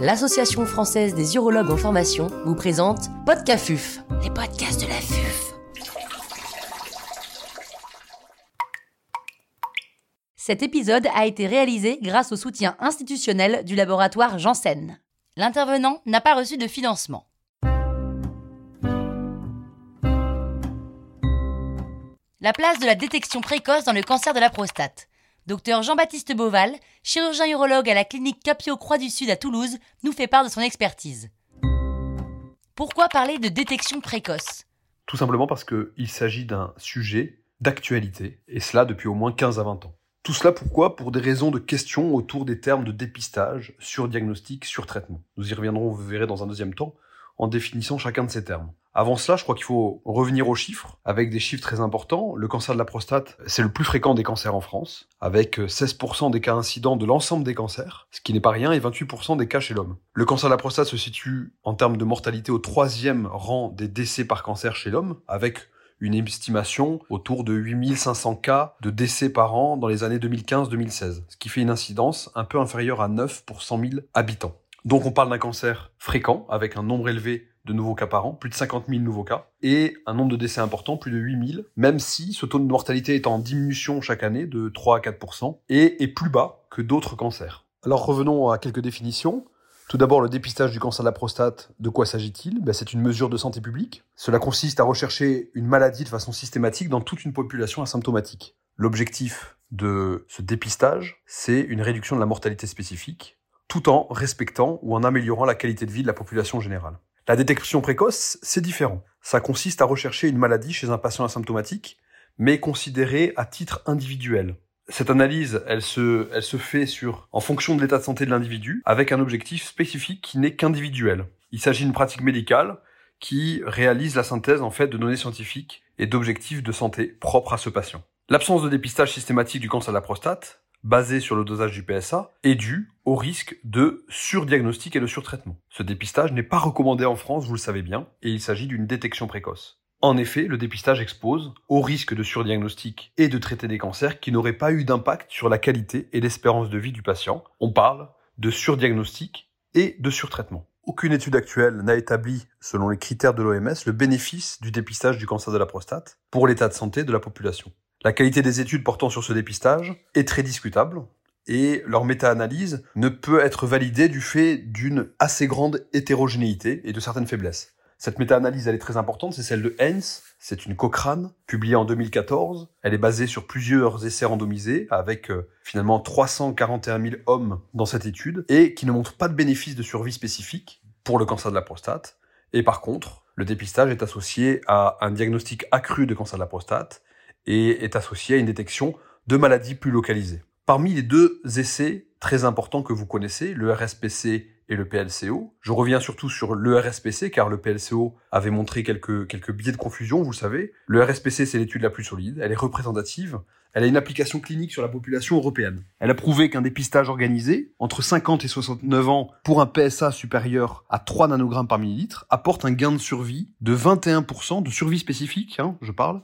l'Association française des urologues en formation vous présente Podcafuf, les podcasts de la FUF. Cet épisode a été réalisé grâce au soutien institutionnel du laboratoire Janssen. L'intervenant n'a pas reçu de financement. La place de la détection précoce dans le cancer de la prostate. Docteur Jean-Baptiste Beauval, chirurgien urologue à la clinique Capio-Croix du Sud à Toulouse, nous fait part de son expertise. Pourquoi parler de détection précoce? Tout simplement parce qu'il s'agit d'un sujet d'actualité, et cela depuis au moins 15 à 20 ans. Tout cela pourquoi? Pour des raisons de questions autour des termes de dépistage, surdiagnostic, surtraitement. Nous y reviendrons, vous verrez, dans un deuxième temps, en définissant chacun de ces termes. Avant cela, je crois qu'il faut revenir aux chiffres, avec des chiffres très importants. Le cancer de la prostate, c'est le plus fréquent des cancers en France, avec 16% des cas incidents de l'ensemble des cancers, ce qui n'est pas rien, et 28% des cas chez l'homme. Le cancer de la prostate se situe en termes de mortalité au troisième rang des décès par cancer chez l'homme, avec une estimation autour de 8500 cas de décès par an dans les années 2015-2016, ce qui fait une incidence un peu inférieure à 9 pour 100 000 habitants. Donc on parle d'un cancer fréquent, avec un nombre élevé de nouveaux cas par an, plus de 50 000 nouveaux cas, et un nombre de décès important, plus de 8 000, même si ce taux de mortalité est en diminution chaque année de 3 à 4% et est plus bas que d'autres cancers. Alors revenons à quelques définitions. Tout d'abord, le dépistage du cancer de la prostate, de quoi s'agit-il? Ben, C'est une mesure de santé publique. Cela consiste à rechercher une maladie de façon systématique dans toute une population asymptomatique. L'objectif de ce dépistage, c'est une réduction de la mortalité spécifique, tout en respectant ou en améliorant la qualité de vie de la population générale. La détection précoce, c'est différent. Ça consiste à rechercher une maladie chez un patient asymptomatique, mais considérée à titre individuel. Cette analyse, elle se, fait en fonction de l'état de santé de l'individu, avec un objectif spécifique qui n'est qu'individuel. Il s'agit d'une pratique médicale qui réalise la synthèse, en fait, de données scientifiques et d'objectifs de santé propres à ce patient. L'absence de dépistage systématique du cancer de la prostate, basé sur le dosage du PSA est dû au risque de surdiagnostic et de surtraitement. Ce dépistage n'est pas recommandé en France, vous le savez bien, et il s'agit d'une détection précoce. En effet, le dépistage expose au risque de surdiagnostic et de traiter des cancers qui n'auraient pas eu d'impact sur la qualité et l'espérance de vie du patient. On parle de surdiagnostic et de surtraitement. Aucune étude actuelle n'a établi, selon les critères de l'OMS, le bénéfice du dépistage du cancer de la prostate pour l'état de santé de la population. La qualité des études portant sur ce dépistage est très discutable et leur méta-analyse ne peut être validée du fait d'une assez grande hétérogénéité et de certaines faiblesses. Cette méta-analyse, elle est très importante, c'est celle de Hens, c'est une Cochrane, publiée en 2014. Elle est basée sur plusieurs essais randomisés, avec euh, finalement 341 000 hommes dans cette étude, et qui ne montre pas de bénéfice de survie spécifique pour le cancer de la prostate. Et par contre, le dépistage est associé à un diagnostic accru de cancer de la prostate, et est associé à une détection de maladies plus localisées. Parmi les deux essais très importants que vous connaissez, le RSPC et le PLCO, je reviens surtout sur le RSPC car le PLCO avait montré quelques, quelques biais de confusion, vous savez. Le RSPC, c'est l'étude la plus solide, elle est représentative, elle a une application clinique sur la population européenne. Elle a prouvé qu'un dépistage organisé, entre 50 et 69 ans, pour un PSA supérieur à 3 nanogrammes par millilitre, apporte un gain de survie de 21%, de survie spécifique, hein, je parle,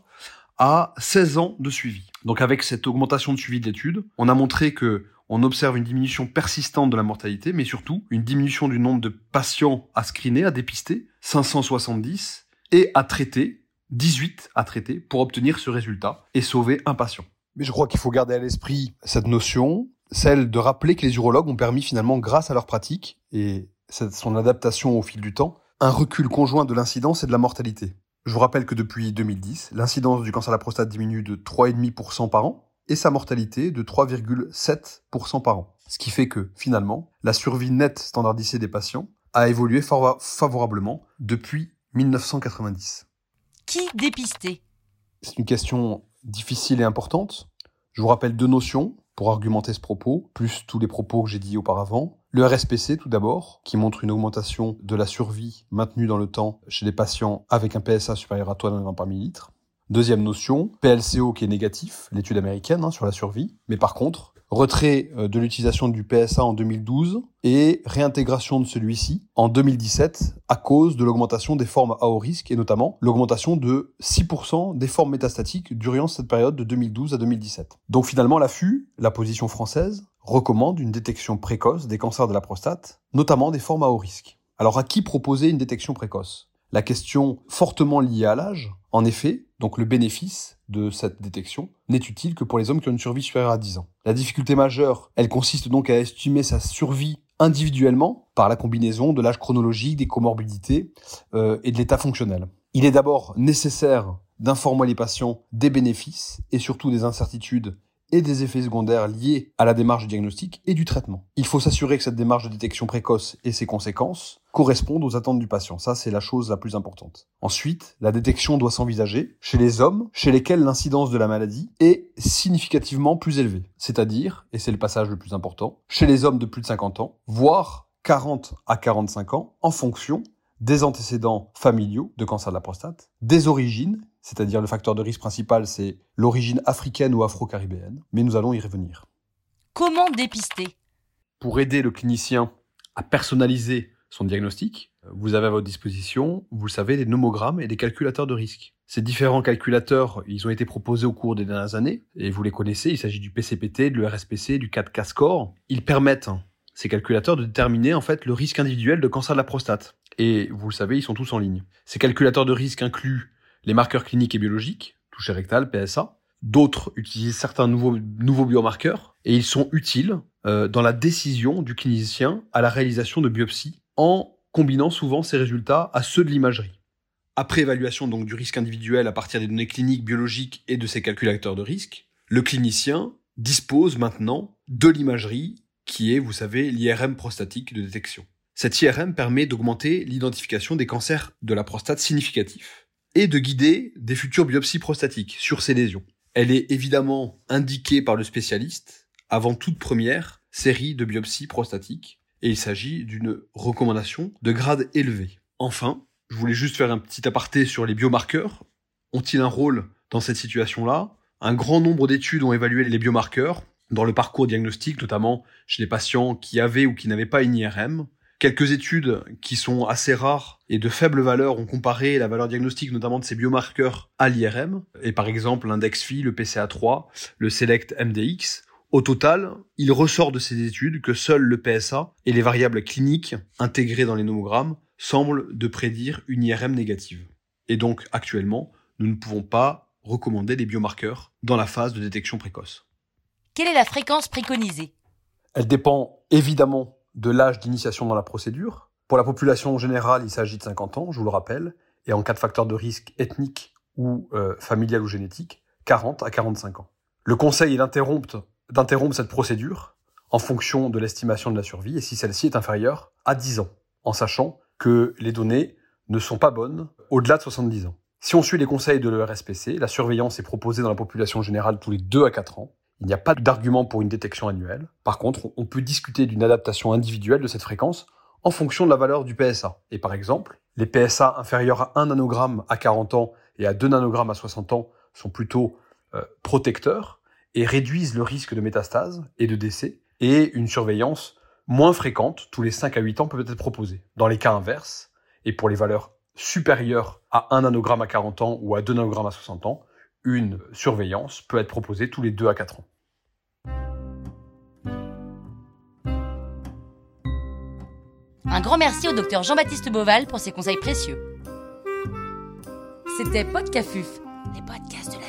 à 16 ans de suivi. Donc avec cette augmentation de suivi d'études, on a montré que on observe une diminution persistante de la mortalité, mais surtout une diminution du nombre de patients à screener, à dépister, 570, et à traiter, 18 à traiter, pour obtenir ce résultat et sauver un patient. Mais je crois qu'il faut garder à l'esprit cette notion, celle de rappeler que les urologues ont permis finalement, grâce à leur pratique et son adaptation au fil du temps, un recul conjoint de l'incidence et de la mortalité. Je vous rappelle que depuis 2010, l'incidence du cancer de la prostate diminue de 3,5% par an et sa mortalité de 3,7% par an. Ce qui fait que, finalement, la survie nette standardisée des patients a évolué favorablement depuis 1990. Qui dépister C'est une question difficile et importante. Je vous rappelle deux notions pour argumenter ce propos, plus tous les propos que j'ai dit auparavant. Le RSPC, tout d'abord, qui montre une augmentation de la survie maintenue dans le temps chez les patients avec un PSA supérieur à 3 nanogrammes par millilitre. Deuxième notion, PLCO qui est négatif, l'étude américaine hein, sur la survie. Mais par contre, retrait euh, de l'utilisation du PSA en 2012 et réintégration de celui-ci en 2017 à cause de l'augmentation des formes à haut risque et notamment l'augmentation de 6% des formes métastatiques durant cette période de 2012 à 2017. Donc finalement, l'affût, la position française, recommande une détection précoce des cancers de la prostate, notamment des formes à haut risque. Alors à qui proposer une détection précoce? La question fortement liée à l'âge, en effet, donc le bénéfice de cette détection n'est utile que pour les hommes qui ont une survie supérieure à 10 ans. La difficulté majeure, elle consiste donc à estimer sa survie individuellement par la combinaison de l'âge chronologique, des comorbidités euh, et de l'état fonctionnel. Il est d'abord nécessaire d'informer les patients des bénéfices et surtout des incertitudes et des effets secondaires liés à la démarche de diagnostic et du traitement. Il faut s'assurer que cette démarche de détection précoce et ses conséquences correspondent aux attentes du patient. Ça, c'est la chose la plus importante. Ensuite, la détection doit s'envisager chez les hommes chez lesquels l'incidence de la maladie est significativement plus élevée. C'est-à-dire, et c'est le passage le plus important, chez les hommes de plus de 50 ans, voire 40 à 45 ans, en fonction des antécédents familiaux de cancer de la prostate, des origines c'est-à-dire le facteur de risque principal, c'est l'origine africaine ou afro-caribéenne, mais nous allons y revenir. Comment dépister? Pour aider le clinicien à personnaliser son diagnostic, vous avez à votre disposition, vous le savez, des nomogrammes et des calculateurs de risque. Ces différents calculateurs, ils ont été proposés au cours des dernières années, et vous les connaissez, il s'agit du PCPT, de l'ERSPC, du 4K score. Ils permettent, ces calculateurs, de déterminer en fait le risque individuel de cancer de la prostate. Et vous le savez, ils sont tous en ligne. Ces calculateurs de risque incluent les marqueurs cliniques et biologiques, toucher rectal, PSA. D'autres utilisent certains nouveaux, biomarqueurs et ils sont utiles euh, dans la décision du clinicien à la réalisation de biopsies en combinant souvent ces résultats à ceux de l'imagerie. Après évaluation donc du risque individuel à partir des données cliniques, biologiques et de ces calculateurs de risque, le clinicien dispose maintenant de l'imagerie qui est, vous savez, l'IRM prostatique de détection. Cette IRM permet d'augmenter l'identification des cancers de la prostate significatifs et de guider des futures biopsies prostatiques sur ces lésions. Elle est évidemment indiquée par le spécialiste avant toute première série de biopsies prostatiques et il s'agit d'une recommandation de grade élevé. Enfin, je voulais juste faire un petit aparté sur les biomarqueurs. Ont-ils un rôle dans cette situation-là? Un grand nombre d'études ont évalué les biomarqueurs dans le parcours diagnostique, notamment chez les patients qui avaient ou qui n'avaient pas une IRM. Quelques études qui sont assez rares et de faible valeur ont comparé la valeur diagnostique notamment de ces biomarqueurs à l'IRM, et par exemple l'index Phi, le PCA3, le Select MDX. Au total, il ressort de ces études que seul le PSA et les variables cliniques intégrées dans les nomogrammes semblent de prédire une IRM négative. Et donc actuellement, nous ne pouvons pas recommander des biomarqueurs dans la phase de détection précoce. Quelle est la fréquence préconisée? Elle dépend évidemment de l'âge d'initiation dans la procédure. Pour la population générale, il s'agit de 50 ans, je vous le rappelle, et en cas de facteur de risque ethnique ou euh, familial ou génétique, 40 à 45 ans. Le conseil est d'interrompre, cette procédure en fonction de l'estimation de la survie et si celle-ci est inférieure à 10 ans, en sachant que les données ne sont pas bonnes au-delà de 70 ans. Si on suit les conseils de l'ERSPC, la surveillance est proposée dans la population générale tous les 2 à 4 ans il n'y a pas d'argument pour une détection annuelle. Par contre, on peut discuter d'une adaptation individuelle de cette fréquence en fonction de la valeur du PSA. Et par exemple, les PSA inférieurs à 1 nanogramme à 40 ans et à 2 nanogrammes à 60 ans sont plutôt euh, protecteurs et réduisent le risque de métastase et de décès. Et une surveillance moins fréquente, tous les 5 à 8 ans, peut être proposée. Dans les cas inverses, et pour les valeurs supérieures à 1 nanogramme à 40 ans ou à 2 nanogrammes à 60 ans, une surveillance peut être proposée tous les 2 à 4 ans. Un grand merci au docteur Jean-Baptiste Boval pour ses conseils précieux. C'était Podcafuf, les podcasts de la